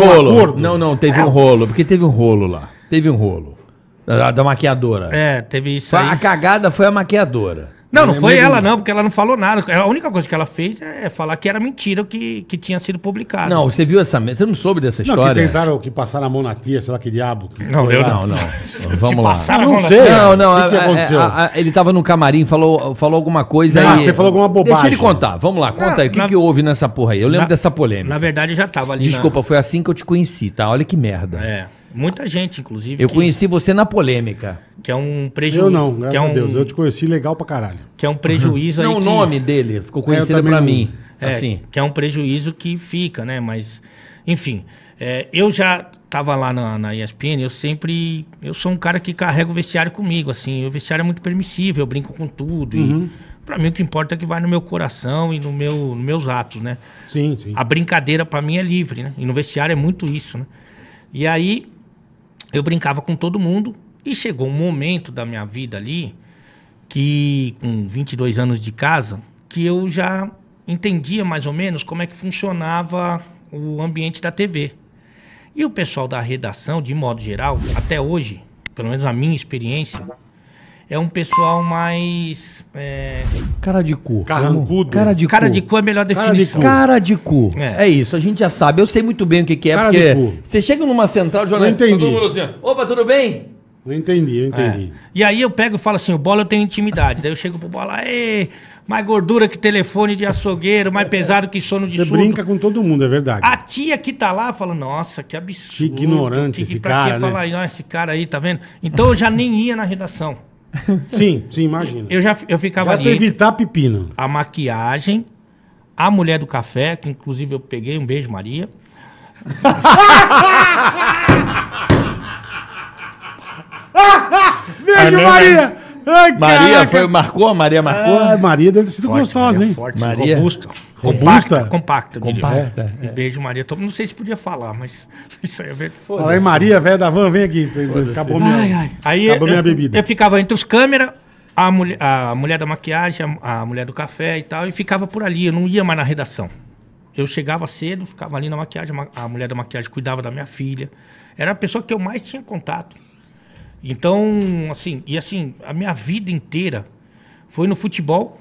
rolo. Não, não, teve um rolo, porque teve um rolo lá. Teve um rolo. Da, da maquiadora. É, teve isso Foi- aí. A cagada foi a maquiadora. Não, não foi ela não, porque ela não falou nada. A única coisa que ela fez é falar que era mentira o que, que tinha sido publicado. Não, você viu essa. Você não soube dessa Não, que história? tentaram que passaram a mão na tia, sei lá que diabo. que Não, eu. Não, não. Vamos Se lá. passaram Não a mão na- sei. Não, não, O que que aconteceu? a- a- ele tava no camarim, falou, falou alguma coisa Ah, aí. você falou alguma bobagem. Deixa ele contar, vamos lá, conta Não, aí. O que, na- que houve nessa porra aí? Eu lembro Na- dessa polêmica. Na verdade, eu já tava ali. Desculpa, foi assim que eu te conheci, tá? Olha que merda. Na... É. Muita gente, inclusive. Eu que, conheci você na polêmica. Que é um prejuízo. Eu não, graças que é um, a Deus. Eu te conheci legal pra caralho. Que é um prejuízo aí. Não, o nome dele ficou conhecido também pra não- mim. É, Assim. que é um prejuízo que fica, né? Mas, enfim, é, eu já tava lá na, na ESPN, eu sempre, eu sou um cara que carrega o vestiário comigo, assim, o vestiário é muito permissível, eu brinco com tudo e para mim o que importa é que vai no meu coração e no meu, nos meus atos, né? Sim, sim. A brincadeira pra mim é livre, né? E no vestiário é muito isso, né? E aí eu brincava com todo mundo e chegou um momento da minha vida ali que com 22 anos de casa, que eu já entendia mais ou menos como é que funcionava o ambiente da TV. E o pessoal da redação, de modo geral, até hoje, pelo menos na minha experiência, é um pessoal mais é, Cara de cu. Carrancudo. Cara de cara cu. de cu é a melhor Cara de definição. cu. Cara de cu. É. É. isso, a gente já sabe. Eu sei muito bem o que, que é, Cara de porque cu. você chega numa central de Não entendi. todo mundo assim, opa, tudo bem? Eu entendi, eu entendi. E aí eu pego e falo assim, o bola eu tenho intimidade. Daí eu chego pro bola, Ê, mais gordura que telefone de açougueiro, mais pesado que sono de Você surdo. brinca com todo mundo, é verdade. A tia que tá lá fala, nossa, que absurdo. Que ignorante esse pra cara, que né? falar, "Não, esse cara aí, tá vendo? Então eu já nem ia na redação. Sim, sim, imagina. Eu já eu ficava Já ali evitar pepino. a maquiagem, a mulher do café, que inclusive eu peguei, um beijo, Maria. Beijo, Maria! Ai, Maria, caraca. foi, marcou? Maria marcou? Ah, Maria deve ter sido Forte, gostosa, Maria, hein? Forte, Maria? robusta. Robusta? Compacta, compacta. Compacta, É. Um beijo, Maria. Não sei se podia falar, mas isso aí é verdade. Fala aí, Maria, velho da van, vem aqui. Acabou minha... Ai, ai. Aí Acabou eu, minha bebida. Eu ficava entre os câmeras, a mulher, a mulher da maquiagem, a, a mulher do café e tal, e ficava por ali. Eu não ia mais na redação. Eu chegava cedo, ficava ali na maquiagem, a ma- a mulher da maquiagem cuidava da minha filha. Era a pessoa que eu mais tinha contato. Então, assim, e assim, a minha vida inteira foi no futebol,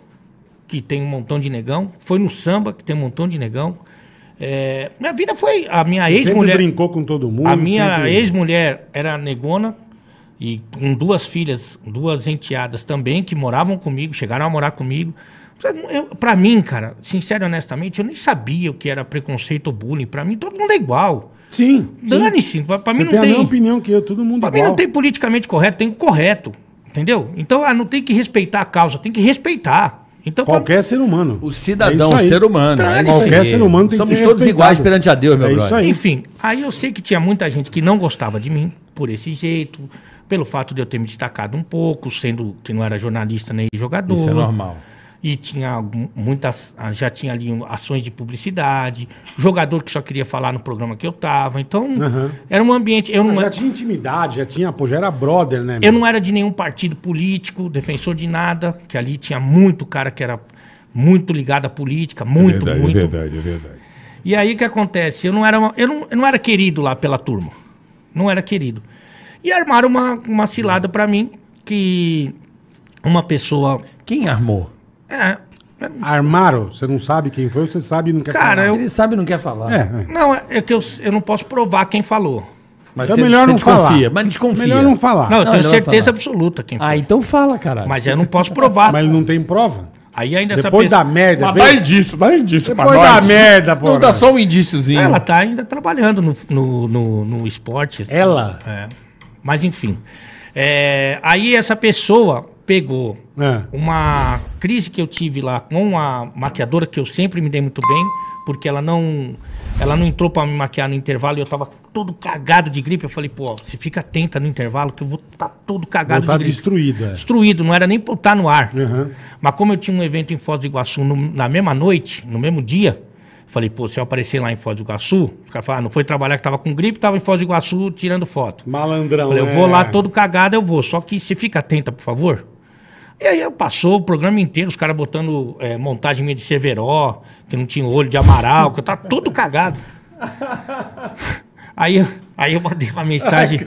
que tem um montão de negão, foi no samba, que tem um montão de negão. É, minha vida foi. A minha ex-mulher. brincou com todo mundo. A minha sempre- ex-mulher era negona e com duas filhas, duas enteadas também, que moravam comigo, chegaram a morar comigo. Pra mim, cara, sincero e honestamente, eu nem sabia o que era preconceito ou bullying. Pra mim, todo mundo é igual. Sim. sim. Dane-se. Pra, pra mim Você não tem a tem. mesma opinião que eu, todo mundo Pra mim não tem politicamente correto, tem o correto. Entendeu? Então, ah, não tem que respeitar a causa, tem que respeitar. Então, pra- Qualquer ser humano. O cidadão, É o isso aí. ser humano. Tá, é qualquer ser humano tem que Somos ser todos respeitado. iguais perante a Deus, meu É isso brother. aí. Enfim, aí eu sei que tinha muita gente que não gostava de mim por esse jeito, pelo fato de eu ter me destacado um pouco, sendo que não era jornalista nem jogador. Isso é normal. E tinha muitas, ah, já tinha ali ações de publicidade, jogador que só queria falar no programa que eu tava. Então, Aham. era um ambiente. Eu não, já tinha intimidade, já tinha, pô, já era brother, né? eu meu? não era de nenhum partido político, defensor de nada, que ali tinha muito cara que era muito ligado à política, muito, muito. é verdade, é verdade. E aí o que acontece? Eu não era, eu não, eu não era querido lá pela turma. Não era querido. E armaram uma, uma cilada pra mim que uma pessoa. Quem armou? É, Armaram, você não sabe quem foi, você sabe e não quer Cara, falar. eu- Ele sabe e não quer falar. É, é. não, é é que eu, eu não posso provar quem falou. Mas Então você- melhor você não desconfia, falar. Mas desconfia. Melhor não falar. Não, eu Não, tenho ele vai certeza falar. absoluta quem foi. Ah, então fala, caralho. Mas eu não posso provar. Mas não tem prova? Aí ainda essa Depois pessoa. da merda. Mas bem- dá indício, dá indício pra Depois da nós. merda, pô. Não dá só um indíciozinho. Ela tá ainda trabalhando no, no, no, no esporte. Ela? É. Mas enfim. É, aí essa pessoa pegou É. uma crise que eu tive lá com a maquiadora, que eu sempre me dei muito bem, porque ela não ela não entrou pra me maquiar no intervalo e eu tava todo cagado de gripe. Eu falei, pô, você fica atenta no intervalo que eu vou estar tá todo cagado Tá de gripe. destruída. Destruído, não era nem pra estar no ar. Aham. Mas como eu tinha um evento em Foz do Iguaçu no- na mesma noite, no mesmo dia, falei, pô, se eu aparecer lá em Foz do Iguaçu, os caras falaram, ah, não foi trabalhar que tava com gripe, tava em Foz do Iguaçu tirando foto. Malandrão. Falei, eu é. vou lá todo cagado, eu vou. Só que você fica atenta, por favor. E aí passou o programa inteiro, os caras botando é, montagem minha de Cerveró, que não tinha olho de Amaral, que eu tava todo cagado. Aí, eu- aí eu mandei uma mensagem.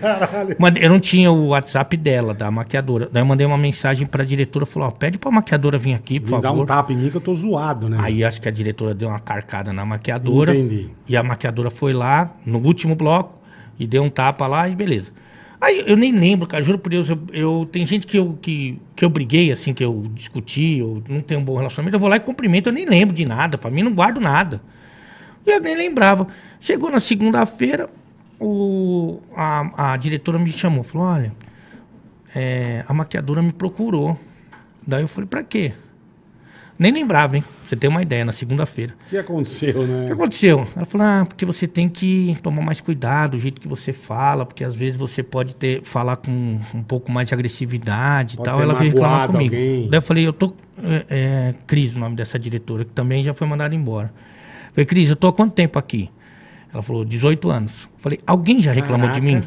mandei- eu não tinha o WhatsApp dela, da maquiadora. Daí eu mandei uma mensagem pra diretora, falou, ó, pede pra maquiadora vir aqui, por Vim favor. um tapa em mim que eu tô zoado, né? Aí acho que a diretora deu uma carcada na maquiadora. Entendi. E a maquiadora foi lá, no último bloco, e deu um tapa lá e beleza. Aí eu nem lembro, cara, juro por Deus, eu, eu- tem gente que eu, que, que eu briguei, assim, que eu discuti, eu não tenho um bom relacionamento, eu vou lá e cumprimento, eu nem lembro de nada, pra mim não guardo nada. E eu nem lembrava. Chegou na segunda-feira, a, a diretora me chamou, falou, olha, é, a maquiadora me procurou. Daí eu falei, pra quê? Nem lembrava, hein? Pra você ter uma ideia, na segunda-feira. O que aconteceu, O que né? aconteceu? Ela falou, ah, porque você tem que tomar mais cuidado, o jeito que você fala, porque às vezes você pode ter, falar com um pouco mais de agressividade Pode e tal. Ela veio reclamar comigo. alguém. Daí eu falei, eu tô. É, é, Cris, o nome dessa diretora, que também já foi mandada embora. Eu falei, Cris, eu tô há quanto tempo aqui? Ela falou, 18 anos. Eu falei, alguém já reclamou de Caraca. mim?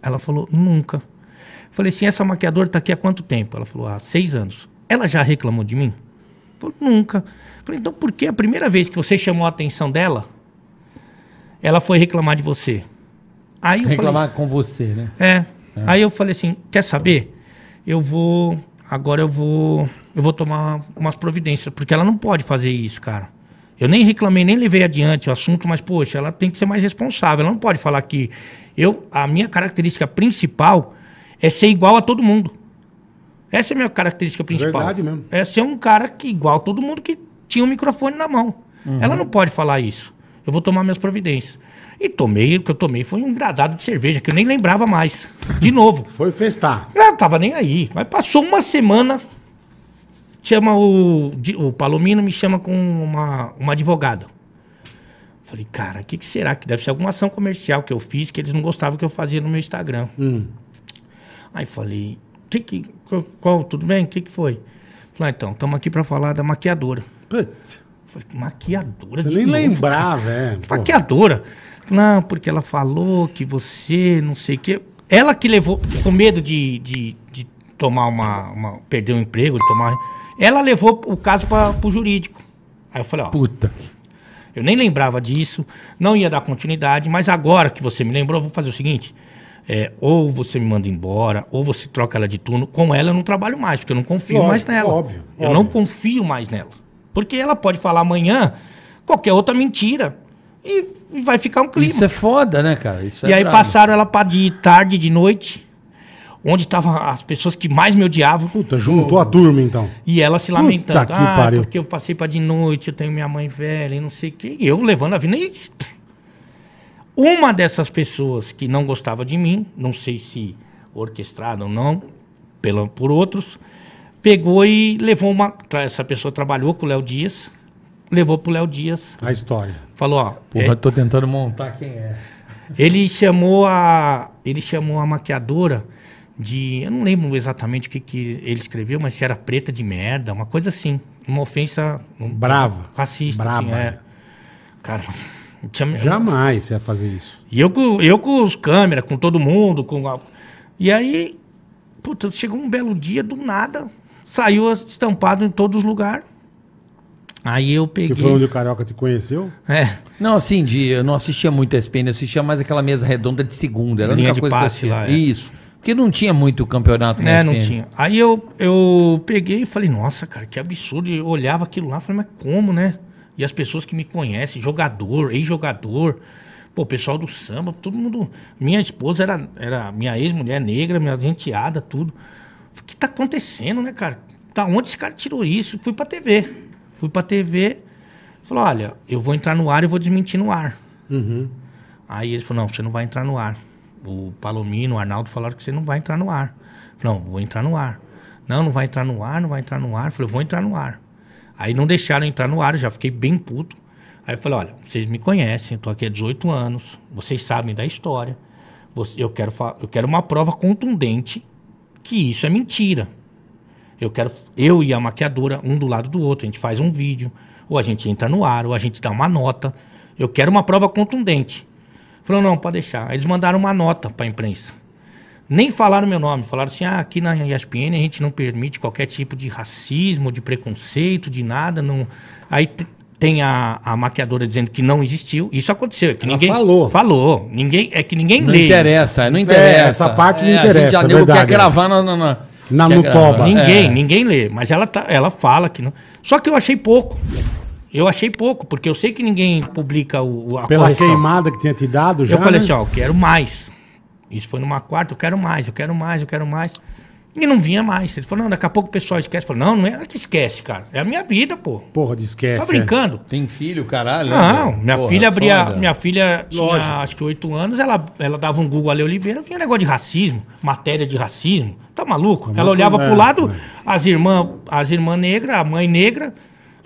Ela falou, nunca. Eu falei, assim, essa maquiadora tá aqui há quanto tempo? Ela falou, há seis anos. Ela já reclamou de mim? Falei, nunca. Eu falei, então por que a primeira vez que você chamou a atenção dela, ela foi reclamar de você? Aí eu Reclamar com você, né? falei, é. Aí eu falei assim, quer saber? Eu vou, agora eu vou, eu vou tomar umas providências, porque ela não pode fazer isso, cara. Eu nem reclamei, nem levei adiante o assunto, mas poxa, ela tem que ser mais responsável. Ela não pode falar que eu, a minha característica principal é ser igual a todo mundo. Essa é a minha característica principal. Verdade mesmo. É ser um cara que igual a todo mundo que tinha um microfone na mão. Ela não pode falar isso. Eu vou tomar minhas providências. E tomei, o que eu tomei foi um gradado de cerveja, que eu nem lembrava mais. De novo. Foi festar. Não, tava nem aí. Mas passou uma semana, chama o, o Palomino, me chama com uma, uma advogada. Falei, cara, o que, que será? Que deve ser alguma ação comercial que eu fiz que eles não gostavam que eu fazia no meu Instagram. Hum. Aí falei, que que, qual, tudo bem? O que, que foi? Falei, ah, então, estamos aqui para falar da maquiadora. Putz, Falei, maquiadora você de nem novo, lembrava, é. pô. Maquiadora. Não, porque ela falou que você, não sei o quê. Ela que levou, com medo de, de, de tomar uma, uma- perder o emprego, de tomar. Ela levou o caso para o jurídico. Aí eu falei, ó, Puta. eu nem lembrava disso, não ia dar continuidade, mas agora que você me lembrou, vou fazer o seguinte. É, ou você me manda embora, ou você troca ela de turno. Com ela eu não trabalho mais, porque eu não confio Lógico, mais nela. óbvio, eu óbvio. não confio mais nela. Porque ela pode falar amanhã qualquer outra mentira e, e vai ficar um clima. Isso é foda, né, cara? Isso E é aí brabo. passaram ela para de tarde, de noite, onde estavam as pessoas que mais me odiavam. Puta, juntou a turma então. E ela se lamentando. que ah, pariu." porque eu passei para de noite, eu tenho minha mãe velha e não sei o quê. E eu levando a vida. E... Uma dessas pessoas que não gostava de mim, não sei se orquestrada ou não, pela, por outros, pegou e levou uma. Essa pessoa trabalhou com o Léo Dias, levou pro Léo Dias, A história. falou: ó, Porra, é, tô tentando montar quem é. ele chamou a. Ele chamou a maquiadora de. Eu não lembro exatamente o que, que ele escreveu, mas se era preta de merda, uma coisa assim. Uma ofensa. um- Brava. Racista, assim, Braba. é. Cara, tinha- Jamais você ia fazer isso. E eu, com- eu com os câmeras, com todo mundo. Com a- E aí, puta, chegou um belo dia, do nada, saiu estampado em todos os lugares. Aí eu Que peguei. foi onde o Carioca te conheceu. É. Não, assim, de, eu não assistia muito a SPN, eu assistia mais aquela mesa redonda de segunda. Era a Linha única de coisa que eu passe lá, é. Isso. Porque não tinha muito campeonato na É, não ESPN. tinha. Aí eu, eu peguei e falei, nossa, cara, que absurdo. E Eu olhava aquilo lá e falei, mas como, né? E as pessoas que me conhecem, jogador, ex-jogador, pô, o pessoal do samba, todo mundo. Minha esposa era, era minha ex-mulher negra, minha enteada, tudo. O que tá acontecendo, né, cara? Da onde esse cara tirou isso? Fui pra TV. Fui pra TV. Falou, olha, eu vou entrar no ar e vou desmentir no ar. Uhum. Aí ele falou, não, você não vai entrar no ar. O Palomino, o Arnaldo falaram que você não vai entrar no ar. Falei, não, vou entrar no ar. Não, não vai entrar no ar, não vai entrar no ar. Eu falei, vou entrar no ar. Aí não deixaram entrar no ar, eu já fiquei bem puto. Aí eu falei, olha, vocês me conhecem, eu tô aqui há 18 anos, vocês sabem da história. Eu quero, eu quero uma prova contundente que isso é mentira. Eu quero eu e a maquiadora, um do lado do outro, a gente faz um vídeo, ou a gente entra no ar, ou a gente dá uma nota. Eu quero uma prova contundente. Falou, não, pode deixar. Aí eles mandaram uma nota para a imprensa. Nem falaram meu nome. Falaram assim: ah, aqui na ESPN a gente não permite qualquer tipo de racismo, de preconceito, de nada. Não... Aí tem a, a maquiadora dizendo que não existiu. Isso aconteceu. É que Ela ninguém falou. Falou. Ninguém, é que ninguém Não lê. isso. interessa, não É, interessa. essa parte não A interessa, gente já é verdade, quer é. gravar na, na, na, Na-. Ninguém, É. ninguém lê. Mas ela, tá, ela fala que não. Só que eu achei pouco. Eu achei pouco, porque eu sei que ninguém publica o, o- a Pela correção. queimada que tinha te dado já. Eu falei né? assim, ó, eu quero mais. Isso foi numa quarta, eu quero mais, eu quero mais, eu quero mais. E não vinha mais. Ele falou, não, daqui a pouco o pessoal esquece. Falei, não, não é que esquece, cara. É a minha vida, pô. Porra, de esquece. Tá brincando? Tem filho, caralho? né, Não, velho? minha Porra, filha abria. foda. Minha filha tinha Lógico. acho que oito anos, ela, ela dava um Google Ale Oliveira, vinha negócio de racismo, matéria de racismo. Tá maluco? ela olhava é, pro lado, é. as irmãs as irmã negras, a mãe negra.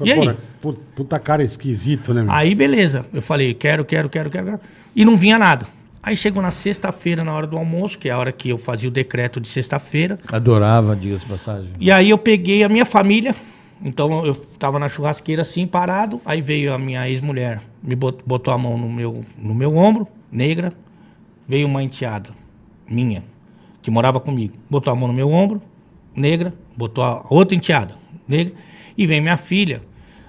é. E aí? Porra, puta cara esquisito, né, meu? Aí, beleza. Eu falei, quero, quero, quero, quero. quero. E não vinha nada. Aí chegou na sexta-feira, na hora do almoço, que é a hora que eu fazia o decreto de sexta-feira. Adorava, diga-se passagem. E aí eu peguei a minha família. Então eu tava na churrasqueira assim, parado. Aí veio a minha ex-mulher, me bot- botou a mão no meu, no meu ombro, negra. Veio uma enteada minha, que morava comigo. Botou a mão no meu ombro, negra. Botou a outra enteada, negra. E vem minha filha,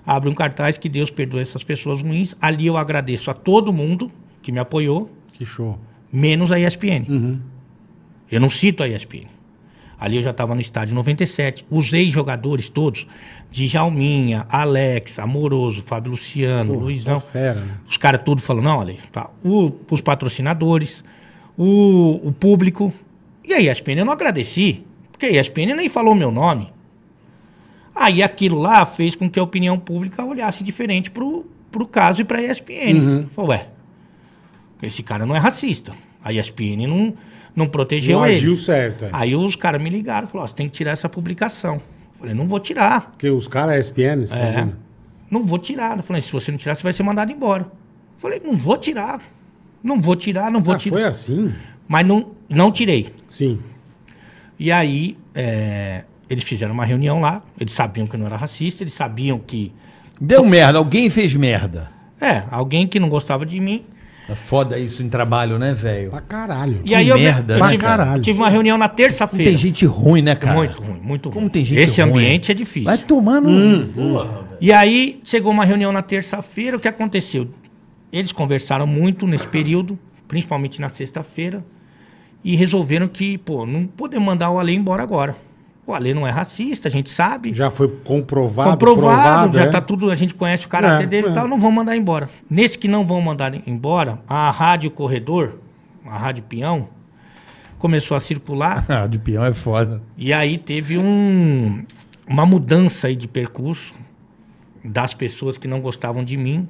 abre um cartaz que Deus perdoe essas pessoas ruins. Ali eu agradeço a todo mundo que me apoiou, Que show. menos a ESPN. Uhum. Eu não cito a ESPN. Ali eu já estava no estádio 97. Os ex-jogadores todos, Djalminha, Alex, Amoroso, Fábio Luciano, Luizão. só fera, né? Os caras tudo falam, não, olha, tá. O- os patrocinadores, o, o público. E a ESPN eu não agradeci, porque a ESPN nem falou meu nome. Aí aquilo lá fez com que a opinião pública olhasse diferente pro, pro caso e pra ESPN. Uhum. Falou, ué, esse cara não é racista. A ESPN não, não protegeu Não ele. agiu certo. É. Aí os caras me ligaram e falaram, ó, você tem que tirar essa publicação. Falei, não vou tirar. Porque os caras ESPN, você tá É. dizendo? Não vou tirar. Eu falei, se você não tirar, você vai ser mandado embora. Falei, não vou tirar. Não vou tirar, não vou Ah, tirar. foi assim? Mas não, não tirei. Sim. E aí, é, eles fizeram uma reunião lá. Eles sabiam que eu não era racista, eles sabiam que. Deu merda, alguém fez merda. É, alguém que não gostava de mim. É foda isso em trabalho, né, velho? Pra caralho. E aí eu, merda, eu né, tive, caralho? eu tive uma reunião na Como terça-feira. tem gente ruim, né, cara? Muito ruim, muito ruim. Como tem gente Esse ruim. ambiente é difícil. Vai tomar no... Hum. E aí chegou uma reunião na terça-feira, o que aconteceu? Eles conversaram muito nesse período, principalmente na sexta-feira, e resolveram que, pô, não podemos mandar o Ale embora agora. O Ale não é racista, a gente sabe. Já foi comprovado, comprovado, provado, já é? tá tudo, a gente conhece o caráter É, dele é. e tal, não vão mandar embora. Nesse que não vão mandar embora, a Rádio Corredor, a Rádio Peão, começou a circular Ah, de peão é foda. e aí teve um, uma mudança aí de percurso das pessoas que não gostavam de mim,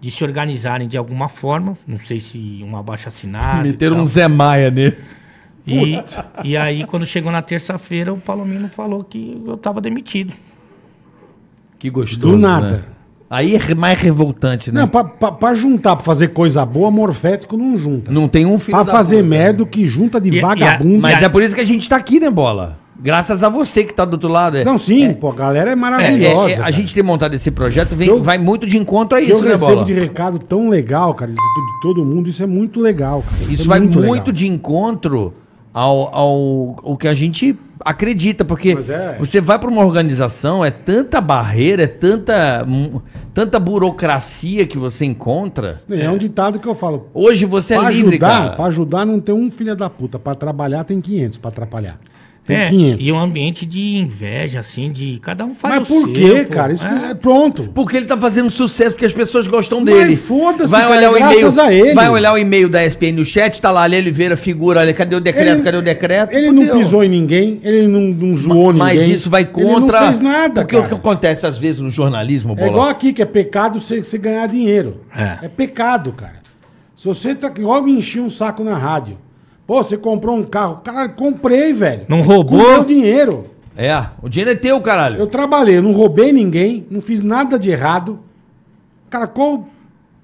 de se organizarem de alguma forma, não sei se um abaixo-assinado. e Meteram um Zé Maia nele. E, e aí, quando chegou na terça-feira, o Palomino falou que eu tava demitido. Que gostoso, Do nada. né? Aí é mais revoltante, né? Não, pra, pra, pra juntar, pra fazer coisa boa, morfético não junta. Não tem um filho Pra da fazer puta. merda, o que junta de E- e a- vagabundo. Mas E a- é por isso que a gente tá aqui, né, Bola? Graças a você que tá do outro lado. É, Não, sim, pô, a galera é é, maravilhosa. é, a gente ter montado esse projeto vem, Eu- vai muito de encontro a eu isso, né, recebo Bola? de recado tão legal, cara, de, de todo mundo, isso é muito legal, cara. Isso é vai muito, legal. de encontro ao, ao, ao que a gente acredita, porque é. você vai para uma organização, é tanta barreira, é tanta, tanta burocracia que você encontra. É um ditado que eu falo. Hoje você é livre, ajudar, cara. pra ajudar não tem um filho da puta. Pra trabalhar tem 500 pra atrapalhar. Tem É, 500. e um ambiente de inveja, assim, de cada um faz Mas o por seu, quê, pô. cara? Isso que É. é pronto. Porque ele tá fazendo sucesso, porque as pessoas gostam Mas dele. foda-se, vai cara, olhar o e-mail, graças a ele. vai olhar o e-mail da ESPN no chat, tá lá, Ali Oliveira, figura, ali, cadê o decreto, Ele- cadê o decreto? Ele Fudeu. não pisou em ninguém, ele não, não zoou Mas ninguém. isso vai Ele contra. não fez nada, Porque o cara. que acontece às vezes no jornalismo, É Bola? igual aqui, que é pecado você, você ganhar dinheiro. É. É pecado, cara. Se você tá. Igual enchi um saco na rádio. Pô, você comprou um carro. Cara, comprei, velho. Não roubou? Com meu dinheiro. É, o dinheiro é teu, caralho. Eu trabalhei, eu não roubei ninguém, não fiz nada de errado. Cara, qual. O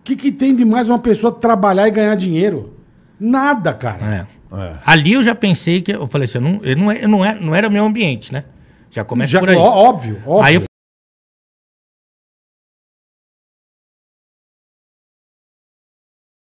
que, que tem de mais uma pessoa trabalhar e ganhar dinheiro? Nada, cara. É. É. Ali eu já pensei que. Eu falei assim, eu não, eu não, é- eu não, é- não era meu ambiente, né? Já começa Já, por aí. ó- óbvio, óbvio. Aí eu